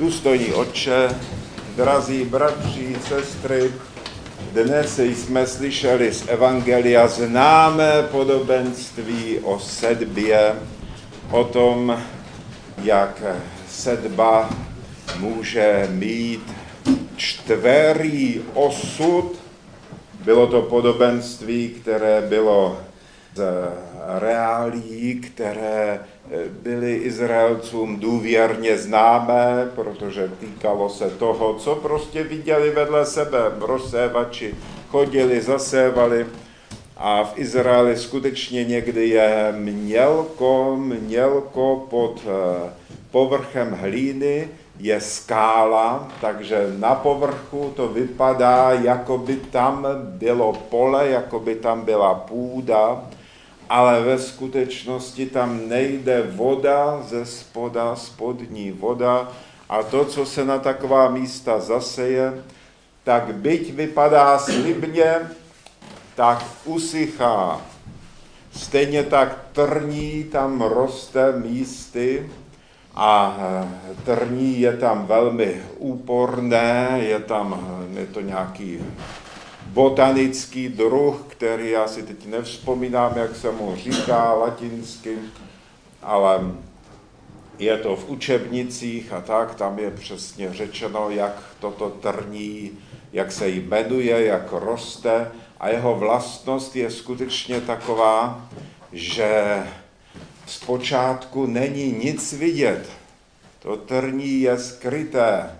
Důstojní otče, drazí bratři, sestry, dnes jsme slyšeli z Evangelia známé podobenství o sedbě, o tom, jak sedba může mít čtverý osud. Bylo to podobenství, které bylo z reálí, které byly Izraelcům důvěrně známé, protože týkalo se toho, co prostě viděli vedle sebe. Rozsévači chodili, zasévali a v Izraeli skutečně někdy je mělko, mělko pod eh, povrchem hlíny, je skála, takže na povrchu to vypadá, jako by tam bylo pole, jako by tam byla půda, ale ve skutečnosti tam nejde voda ze spoda, spodní voda a to, co se na taková místa zaseje, tak byť vypadá slibně, tak usychá. Stejně tak trní tam roste místy a trní je tam velmi úporné, je tam je to nějaký botanický druh, který já si teď nevzpomínám, jak se mu říká latinsky, ale je to v učebnicích a tak, tam je přesně řečeno, jak toto trní, jak se jmenuje, jak roste a jeho vlastnost je skutečně taková, že zpočátku není nic vidět. To trní je skryté,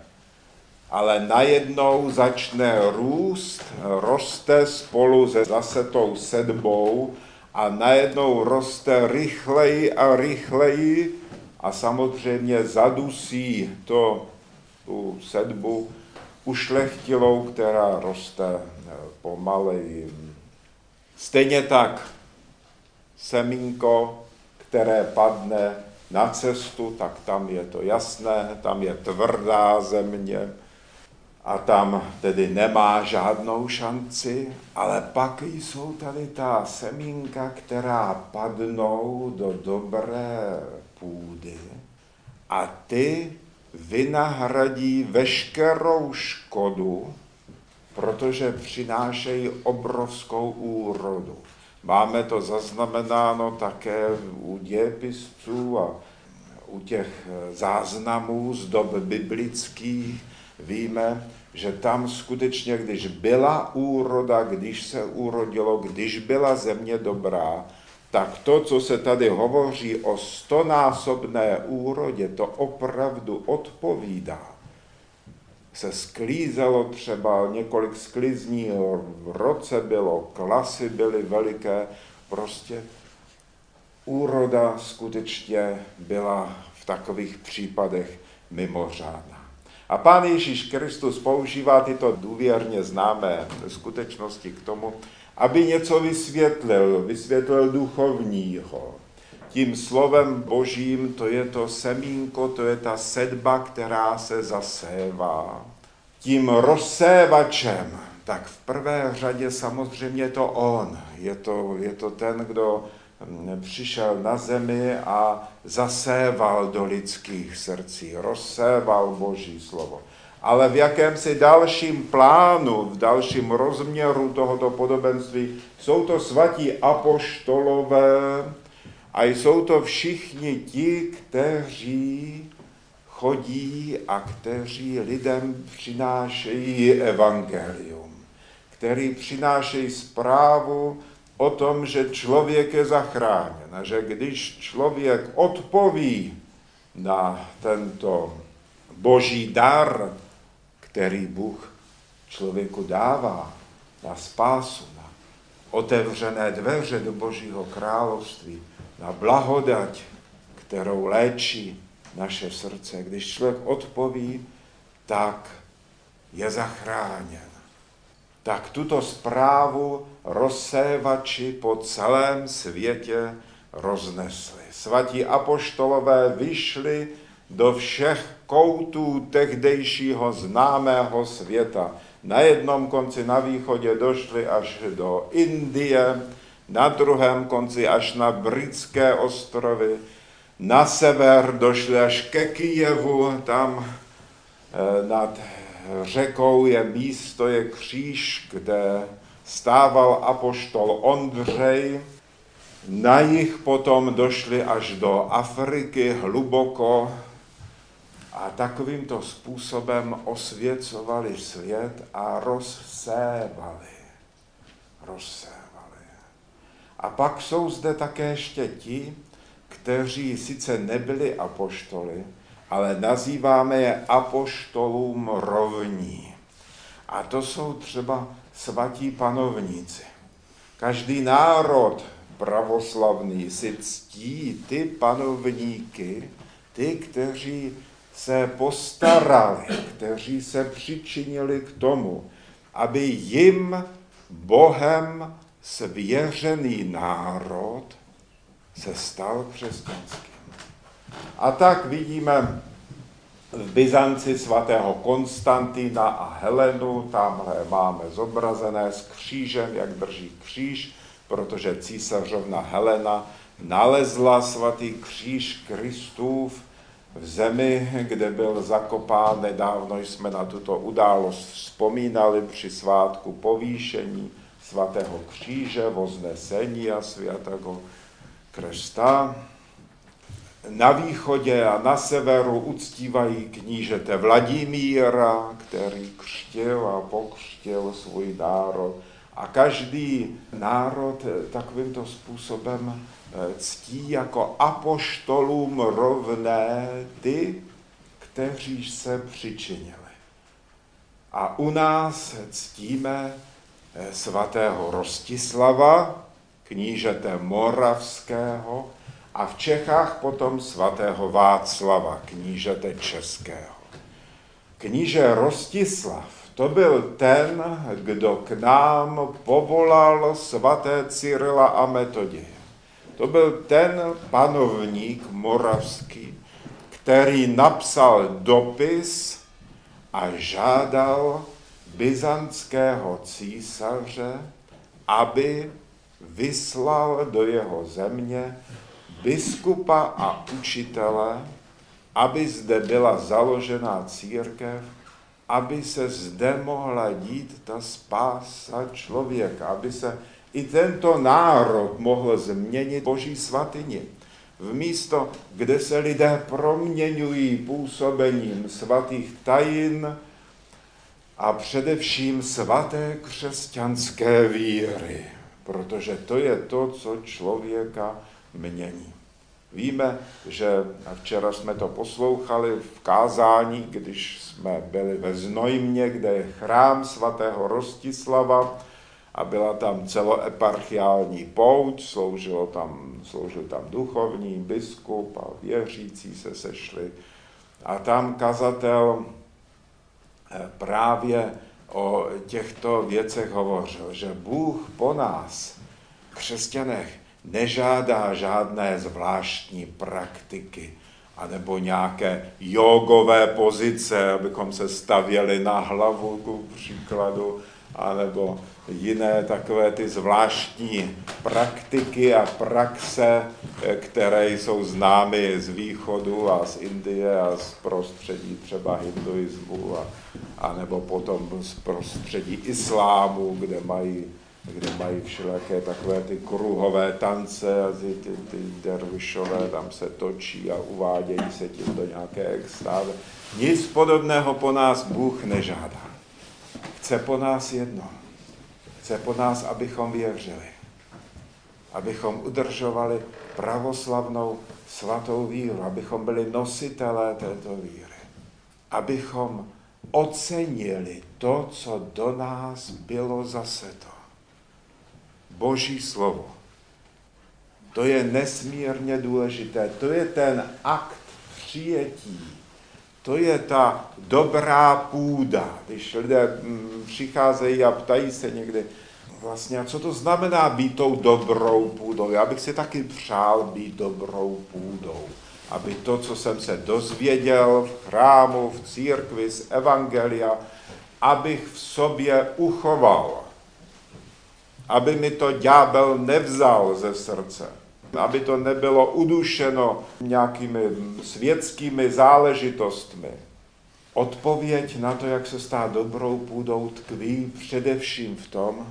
ale najednou začne růst, roste spolu se zase tou sedbou a najednou roste rychleji a rychleji a samozřejmě zadusí to, tu sedbu ušlechtilou, která roste eh, pomaleji. Stejně tak semínko, které padne na cestu, tak tam je to jasné, tam je tvrdá země, a tam tedy nemá žádnou šanci, ale pak jsou tady ta semínka, která padnou do dobré půdy a ty vynahradí veškerou škodu, protože přinášejí obrovskou úrodu. Máme to zaznamenáno také u dějepisců a u těch záznamů z dob biblických, víme, že tam skutečně, když byla úroda, když se urodilo, když byla země dobrá, tak to, co se tady hovoří o stonásobné úrodě, to opravdu odpovídá. Se sklízelo třeba několik sklizní v roce bylo, klasy byly veliké, prostě úroda skutečně byla v takových případech mimořádná. A pán Ježíš Kristus používá tyto důvěrně známé skutečnosti k tomu, aby něco vysvětlil, vysvětlil duchovního. Tím slovem božím to je to semínko, to je ta sedba, která se zasévá. Tím rozsévačem, tak v prvé řadě samozřejmě to on. Je to, je to ten, kdo přišel na zemi a zaséval do lidských srdcí, rozséval Boží slovo. Ale v jakémsi dalším plánu, v dalším rozměru tohoto podobenství jsou to svatí apoštolové a jsou to všichni ti, kteří chodí a kteří lidem přinášejí evangelium, který přinášejí zprávu o tom, že člověk je zachráněn a že když člověk odpoví na tento boží dar, který Bůh člověku dává na spásu, na otevřené dveře do božího království, na blahodať, kterou léčí naše srdce. Když člověk odpoví, tak je zachráněn tak tuto zprávu rozsévači po celém světě roznesli. Svatí apoštolové vyšli do všech koutů tehdejšího známého světa. Na jednom konci na východě došli až do Indie, na druhém konci až na britské ostrovy, na sever došli až ke Kijevu, tam eh, nad řekou je místo, je kříž, kde stával apoštol Ondřej. Na jich potom došli až do Afriky hluboko a takovýmto způsobem osvěcovali svět a rozsévali. Rozsévali. A pak jsou zde také ještě ti, kteří sice nebyli apoštoly, ale nazýváme je apoštolům rovní. A to jsou třeba svatí panovníci. Každý národ pravoslavný si ctí ty panovníky, ty, kteří se postarali, kteří se přičinili k tomu, aby jim Bohem svěřený národ se stal křesťanským. A tak vidíme v Byzanci svatého Konstantina a Helenu, tamhle máme zobrazené s křížem, jak drží kříž, protože císařovna Helena nalezla svatý kříž Kristův v zemi, kde byl zakopán. Nedávno jsme na tuto událost vzpomínali při svátku povýšení svatého kříže, voznesení a svatého kresta. Na východě a na severu uctívají knížete Vladimíra, který křtil a pokřtil svůj národ. A každý národ takovýmto způsobem eh, ctí jako apoštolům rovné ty, kteří se přičinili. A u nás ctíme eh, svatého Rostislava, knížete Moravského, a v Čechách potom svatého Václava, knížete Českého. Kníže Rostislav, to byl ten, kdo k nám povolal svaté Cyrila a Metodie. To byl ten panovník moravský, který napsal dopis a žádal byzantského císaře, aby vyslal do jeho země biskupa a učitele, aby zde byla založena církev, aby se zde mohla dít ta spása člověka, aby se i tento národ mohl změnit Boží svatyni. V místo, kde se lidé proměňují působením svatých tajin a především svaté křesťanské víry, protože to je to, co člověka mění. Víme, že včera jsme to poslouchali v kázání, když jsme byli ve Znojmě, kde je chrám svatého Rostislava a byla tam celoeparchiální pouť, sloužilo tam, sloužil tam duchovní, biskup a věřící se sešli. A tam kazatel eh, právě o těchto věcech hovořil, že Bůh po nás, křesťanech, nežádá žádné zvláštní praktiky anebo nějaké jogové pozice, abychom se stavěli na hlavu, ku příkladu, anebo jiné takové ty zvláštní praktiky a praxe, které jsou známy z východu a z Indie a z prostředí třeba hinduismu, a, anebo potom z prostředí islámu, kde mají kde mají všelijaké takové ty kruhové tance a ty, ty, ty dervišové tam se točí a uvádějí se tím do nějaké extáze. Nic podobného po nás Bůh nežádá. Chce po nás jedno. Chce po nás, abychom věřili. Abychom udržovali pravoslavnou svatou víru, abychom byli nositelé této víry. Abychom ocenili to, co do nás bylo zaseto Boží slovo. To je nesmírně důležité. To je ten akt přijetí. To je ta dobrá půda. Když lidé mm, přicházejí a ptají se někdy, vlastně, co to znamená být tou dobrou půdou? Já bych si taky přál být dobrou půdou. Aby to, co jsem se dozvěděl v chrámu, v církvi, z evangelia, abych v sobě uchoval aby mi to ďábel nevzal ze srdce, aby to nebylo udušeno nějakými světskými záležitostmi. odpověď na to, jak se stát dobrou půdou, tkví především v tom,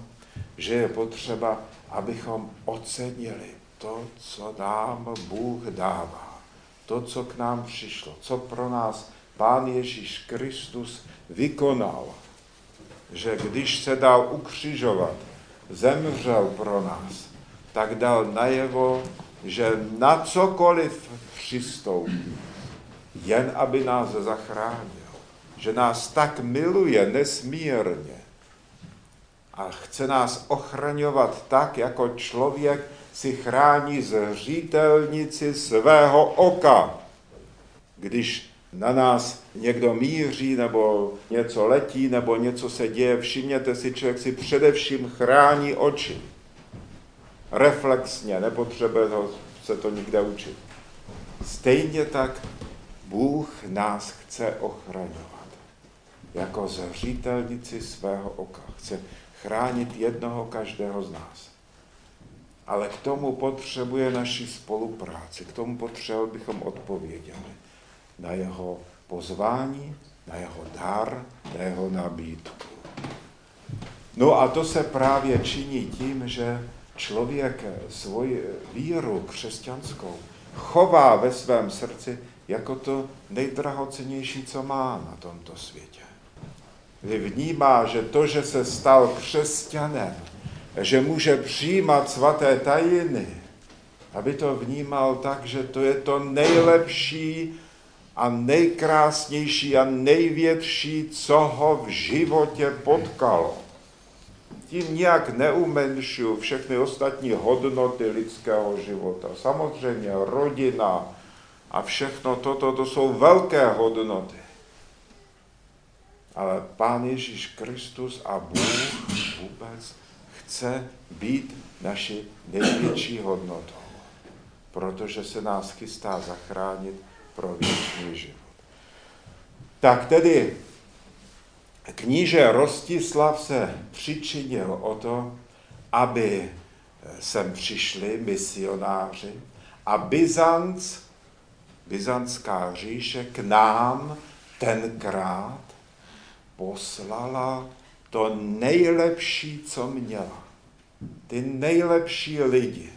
že je potřeba, abychom ocenili to, co nám Bůh dává, to, co k nám přišlo, co pro nás Pán Ježíš Kristus vykonal, že když se dal ukřižovat, zemřel pro nás, tak dal najevo, že na cokoliv přistoupí, jen aby nás zachránil, že nás tak miluje nesmírně a chce nás ochraňovat tak, jako člověk si chrání zřítelnici svého oka. Když na nás někdo míří, nebo něco letí, nebo něco se děje, všimněte si, člověk si především chrání oči. Reflexně, nepotřebuje se to nikde učit. Stejně tak Bůh nás chce ochraňovat. Jako zřítelnici svého oka. Chce chránit jednoho každého z nás. Ale k tomu potřebuje naši spolupráci, k tomu potřebuje, bychom odpověděli na jeho pozvání, na jeho dar, na jeho nabídku. No a to se právě činí tím, že člověk svoji víru křesťanskou chová ve svém srdci jako to nejdrahocenější, co má na tomto světě. Kdy vnímá, že to, že se stal křesťanem, že může přijímat svaté tajiny, aby to vnímal tak, že to je to nejlepší a nejkrásnější a největší, co ho v životě potkalo. Tím nijak neumenšuju všechny ostatní hodnoty lidského života. Samozřejmě rodina a všechno toto, to jsou velké hodnoty. Ale Pán Ježíš Kristus a Bůh vůbec chce být naši největší hodnotou, protože se nás chystá zachránit pro věčný život. Tak tedy kníže Rostislav se přičinil o to, aby sem přišli misionáři a Byzanc, byzantská říše k nám tenkrát poslala to nejlepší, co měla. Ty nejlepší lidi,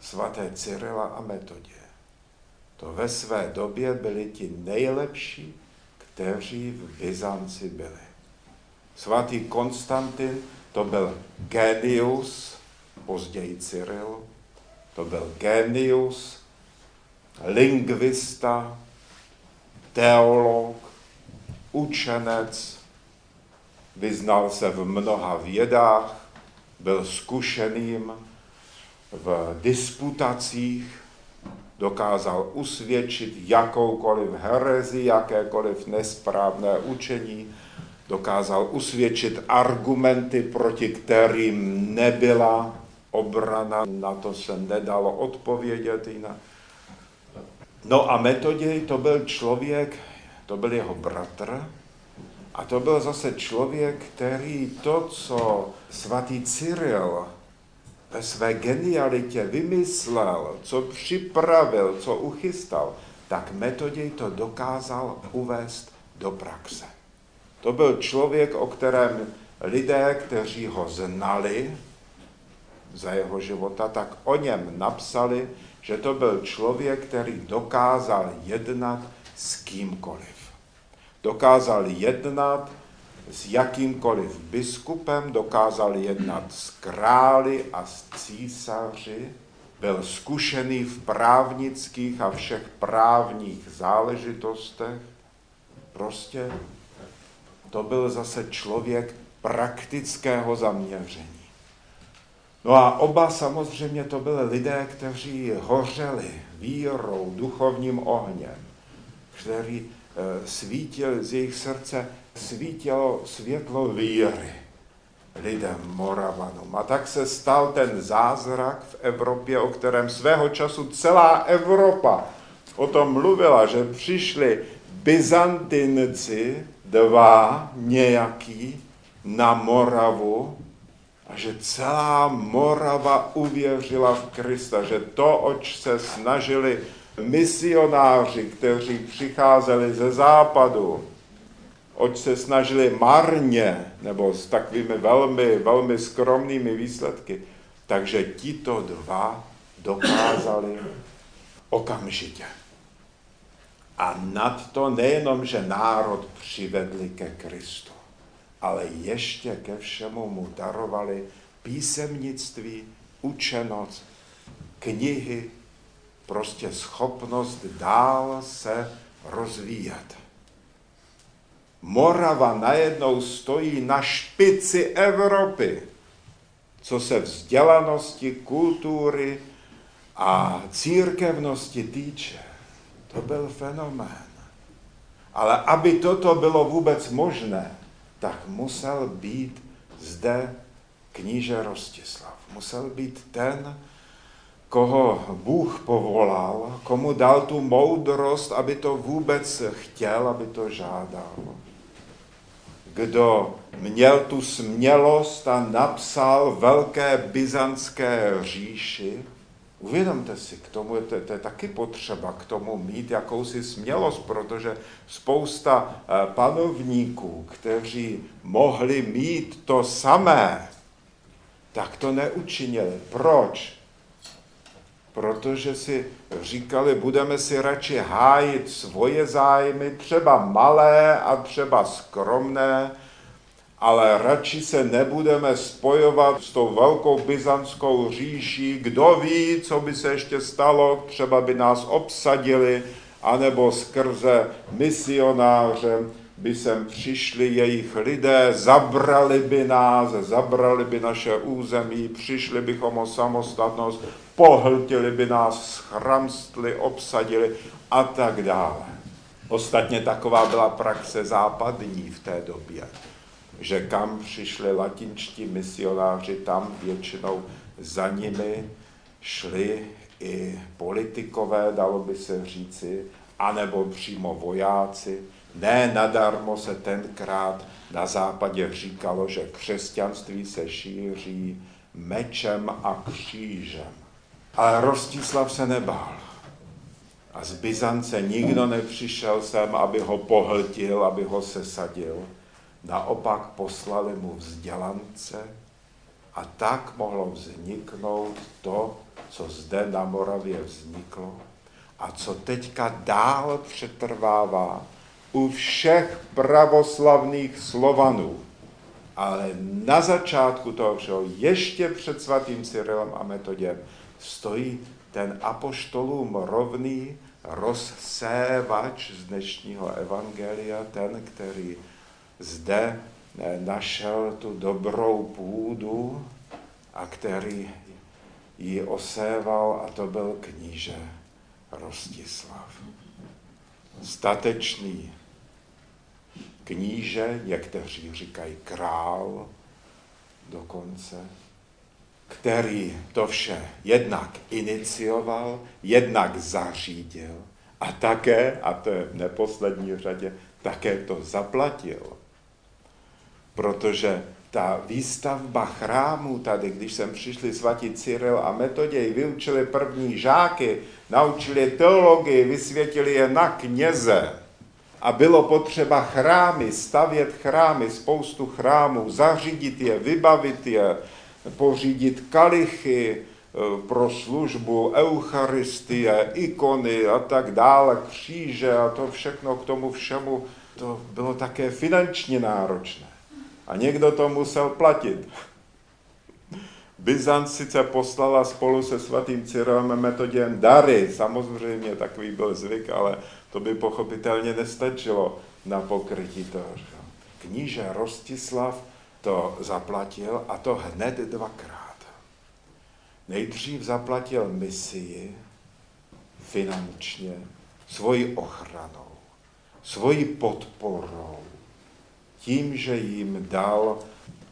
svaté Cyrila a Metodě. To ve své době byli ti nejlepší, kteří v Byzanci byli. Svatý Konstantin to byl genius, později Cyril, to byl genius, lingvista, teolog, učenec, vyznal se v mnoha vědách, byl zkušeným v disputacích, dokázal usvědčit jakoukoliv herezi, jakékoliv nesprávné učení, dokázal usvědčit argumenty, proti kterým nebyla obrana, na to se nedalo odpovědět jinak. No a Metoděj to byl člověk, to byl jeho bratr, a to byl zase člověk, který to, co svatý Cyril ve své genialitě vymyslel, co připravil, co uchystal, tak Metoděj to dokázal uvést do praxe. To byl člověk, o kterém lidé, kteří ho znali za jeho života, tak o něm napsali, že to byl člověk, který dokázal jednat s kýmkoliv. Dokázal jednat s jakýmkoliv biskupem, dokázal jednat s králi a s císaři, byl zkušený v právnických a všech právních záležitostech. Prostě to byl zase člověk praktického zaměření. No a oba samozřejmě to byli lidé, kteří hořeli vírou, duchovním ohněm, který eh, svítil z jejich srdce, svítilo světlo víry lidem Moravanům. A tak se stal ten zázrak v Evropě, o kterém svého času celá Evropa o tom mluvila, že přišli Byzantinci, dva nějaký, na Moravu a že celá Morava uvěřila v Krista, že to, oč se snažili misionáři, kteří přicházeli ze západu, oč se snažili marně, nebo s takovými velmi, velmi skromnými výsledky, takže tito dva dokázali okamžitě. A nad to nejenom, že národ přivedli ke Kristu, ale ještě ke všemu mu darovali písemnictví, učenost, knihy, prostě schopnost dál se rozvíjet. Morava najednou stojí na špici Evropy, co se vzdělanosti, kultury a církevnosti týče. To byl fenomén. Ale aby toto bylo vůbec možné, tak musel být zde kníže Rostislav. Musel být ten, koho Bůh povolal, komu dal tu moudrost, aby to vůbec chtěl, aby to žádal. Kdo měl tu smělost a napsal velké byzantské říši, Uvědomte si, k tomu je, to, to je taky potřeba k tomu mít jakousi smělost, protože spousta eh, panovníků, kteří mohli mít to samé, tak to neučinili. Proč? Protože si říkali, budeme si radši hájit svoje zájmy, třeba malé a třeba skromné, ale radši se nebudeme spojovat s tou velkou byzantskou říší. Kdo ví, co by se ještě stalo, třeba by nás obsadili, anebo skrze misionáře by sem přišli jejich lidé, zabrali by nás, zabrali by naše území, přišli bychom o samostatnost, pohltili by nás, schramstli, obsadili a tak dále. Ostatně taková byla praxe západní v té době že kam přišli latinští misionáři, tam většinou za nimi šli i politikové, dalo by se říci, anebo přímo vojáci. Ne nadarmo se tenkrát na západě říkalo, že křesťanství se šíří mečem a křížem. Ale Rostislav se nebál. A z Byzance nikdo nepřišel sem, aby ho pohltil, aby ho sesadil naopak poslali mu vzdělance a tak mohlo vzniknout to, co zde na Moravě vzniklo a co teďka dál přetrvává u všech pravoslavných Slovanů. Ale na začátku toho všeho, ještě před svatým Cyrilem a Metodem, stojí ten apoštolům rovný rozsévač z dnešního evangelia, ten, který zde eh, našel tu dobrou půdu a který ji oséval a to byl kníže Rostislav. Statečný kníže, někteří říkají král dokonce, který to vše jednak inicioval, jednak zařídil a také, a to je v neposlední řadě, také to zaplatil protože ta výstavba chrámů tady, když sem přišli svatí Cyril a Metoděj, vyučili první žáky, naučili teologii, vysvětili je na kněze. A bylo potřeba chrámy, stavět chrámy, spoustu chrámů, zařídit je, vybavit je, pořídit kalichy eh, pro službu, eucharistie, ikony a tak dále, kříže a to všechno k tomu všemu, to bylo také finančně náročné. A někdo to musel platit. Byzant sice poslala spolu se svatým Cyrilem metodem dary, samozřejmě takový byl zvyk, ale to by pochopitelně nestačilo na pokrytí toho. Kníže Rostislav to zaplatil a to hned dvakrát. Nejdřív zaplatil misii finančně, svoji ochranou, svoji podporou, tím, že jim dal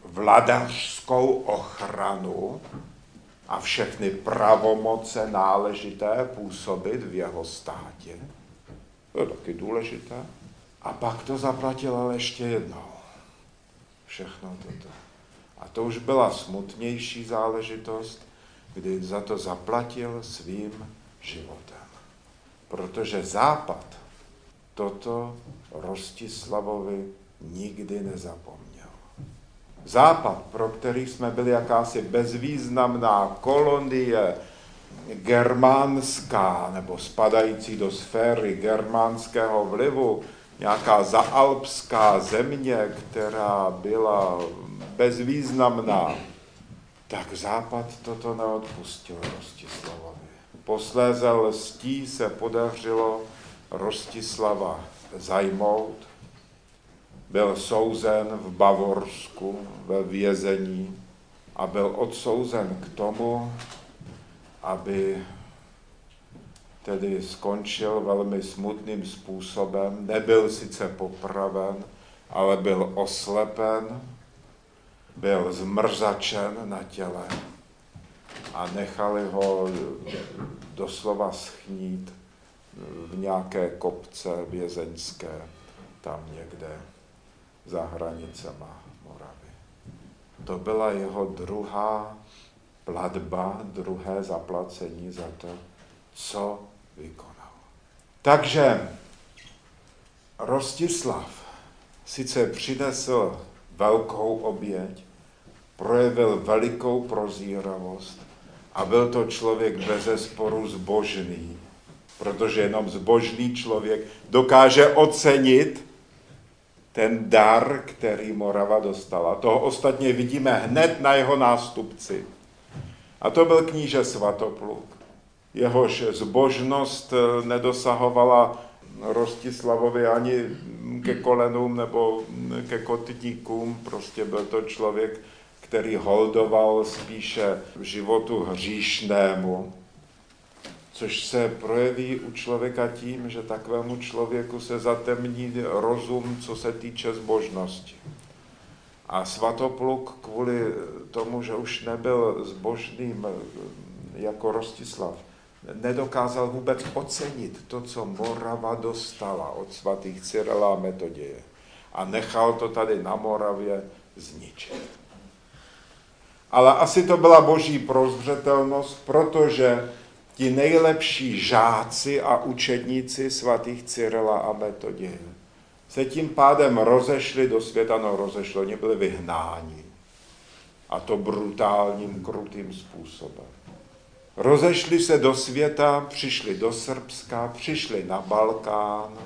vladařskou ochranu a všechny pravomoce náležité působit v jeho státě. To je taky důležité. A pak to zaplatil ale ještě jednou. Všechno toto. A to už byla smutnější záležitost, kdy za to zaplatil svým životem. Protože Západ toto Rostislavovi nikdy nezapomněl. Západ, pro který jsme byli jakási bezvýznamná kolonie, germánská nebo spadající do sféry germánského vlivu, nějaká zaalpská země, která byla bezvýznamná, tak Západ toto neodpustil Rostislavovi. Posléze lstí se podařilo Rostislava zajmout, byl souzen v Bavorsku ve vězení a byl odsouzen k tomu, aby tedy skončil velmi smutným způsobem. Nebyl sice popraven, ale byl oslepen, byl zmrzačen na těle a nechali ho doslova schnít v nějaké kopce vězeňské, tam někde za hranicema Moravy. To byla jeho druhá platba, druhé zaplacení za to, co vykonal. Takže Rostislav sice přinesl velkou oběť, projevil velikou prozíravost a byl to člověk bez sporu zbožný, protože jenom zbožný člověk dokáže ocenit ten dar, který Morava dostala. Toho ostatně vidíme hned na jeho nástupci. A to byl kníže Svatopluk. Jehož zbožnost eh, nedosahovala Rostislavovi ani ke kolenům nebo ke kotníkům. Prostě byl to člověk, který holdoval spíše životu hříšnému, což se projeví u člověka tím, že takovému člověku se zatemní rozum, co se týče zbožnosti. A svatopluk kvůli tomu, že už nebyl zbožným jako Rostislav, nedokázal vůbec ocenit to, co Morava dostala od svatých Cyrila a Metoděje. A nechal to tady na Moravě zničit. Ale asi to byla boží prozřetelnost, protože ti nejlepší žáci a učedníci svatých Cyrila a Metoděje se tím pádem rozešli do světa, no rozešli, oni byli vyhnáni. A to brutálním, krutým způsobem. Rozešli se do světa, přišli do Srbska, přišli na Balkán,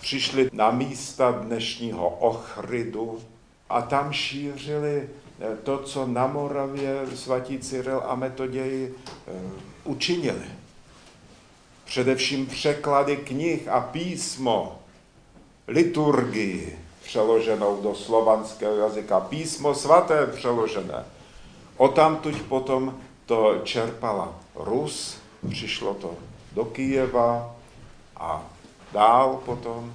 přišli na místa dnešního Ochrydu a tam šířili eh, to, co na Moravě svatí Cyril a Metoději eh, učinili. Především překlady knih a písmo, liturgii přeloženou do slovanského jazyka, písmo svaté přeložené. O tamtuť potom to čerpala Rus, přišlo to do Kijeva a dál potom.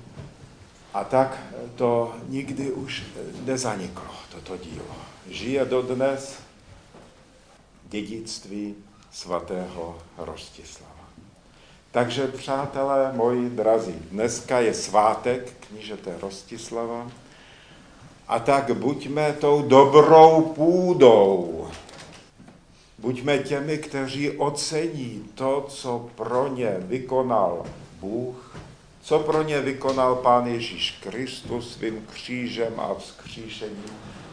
A tak to nikdy už nezaniklo, toto dílo. Žije dodnes dědictví svatého Rostislava. Takže, přátelé moji drazí, dneska je svátek knížete Rostislava a tak buďme tou dobrou půdou Buďme těmi, kteří ocení to, co pro ně vykonal Bůh, co pro ně vykonal Pán Ježíš Kristus svým křížem a vzkříšením,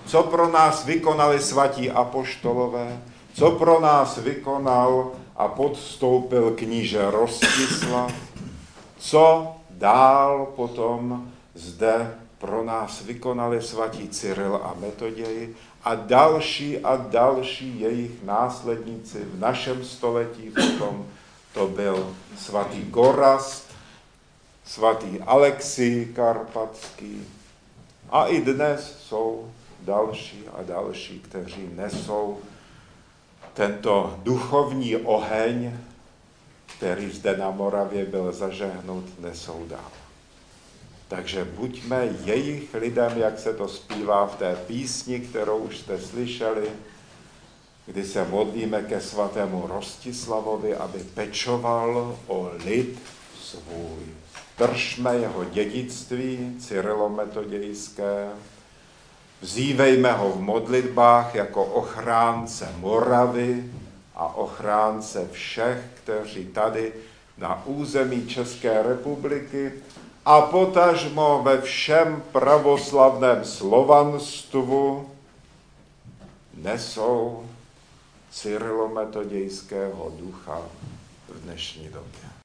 co pro nás vykonali svatí apoštolové, co pro nás vykonal a podstoupil kníže Rostislav, co dál potom zde pro nás vykonali svatí Cyril a Metoději a další a další jejich následníci v našem století potom to byl svatý Gorast, svatý Alexij Karpatský a i dnes jsou další a další, kteří nesou tento duchovní oheň, který zde na Moravě byl zažehnut, nesou dál. Takže buďme jejich lidem, jak se to zpívá v té písni, kterou už jste slyšeli, kdy se modlíme ke svatému Rostislavovi, aby pečoval o lid svůj. Držme jeho dědictví cyrilometodějské, vzívejme ho v modlitbách jako ochránce Moravy a ochránce všech, kteří tady na území České republiky a potažmo ve všem pravoslavném slovanstvu nesou cyrilometodějského ducha v dnešní době.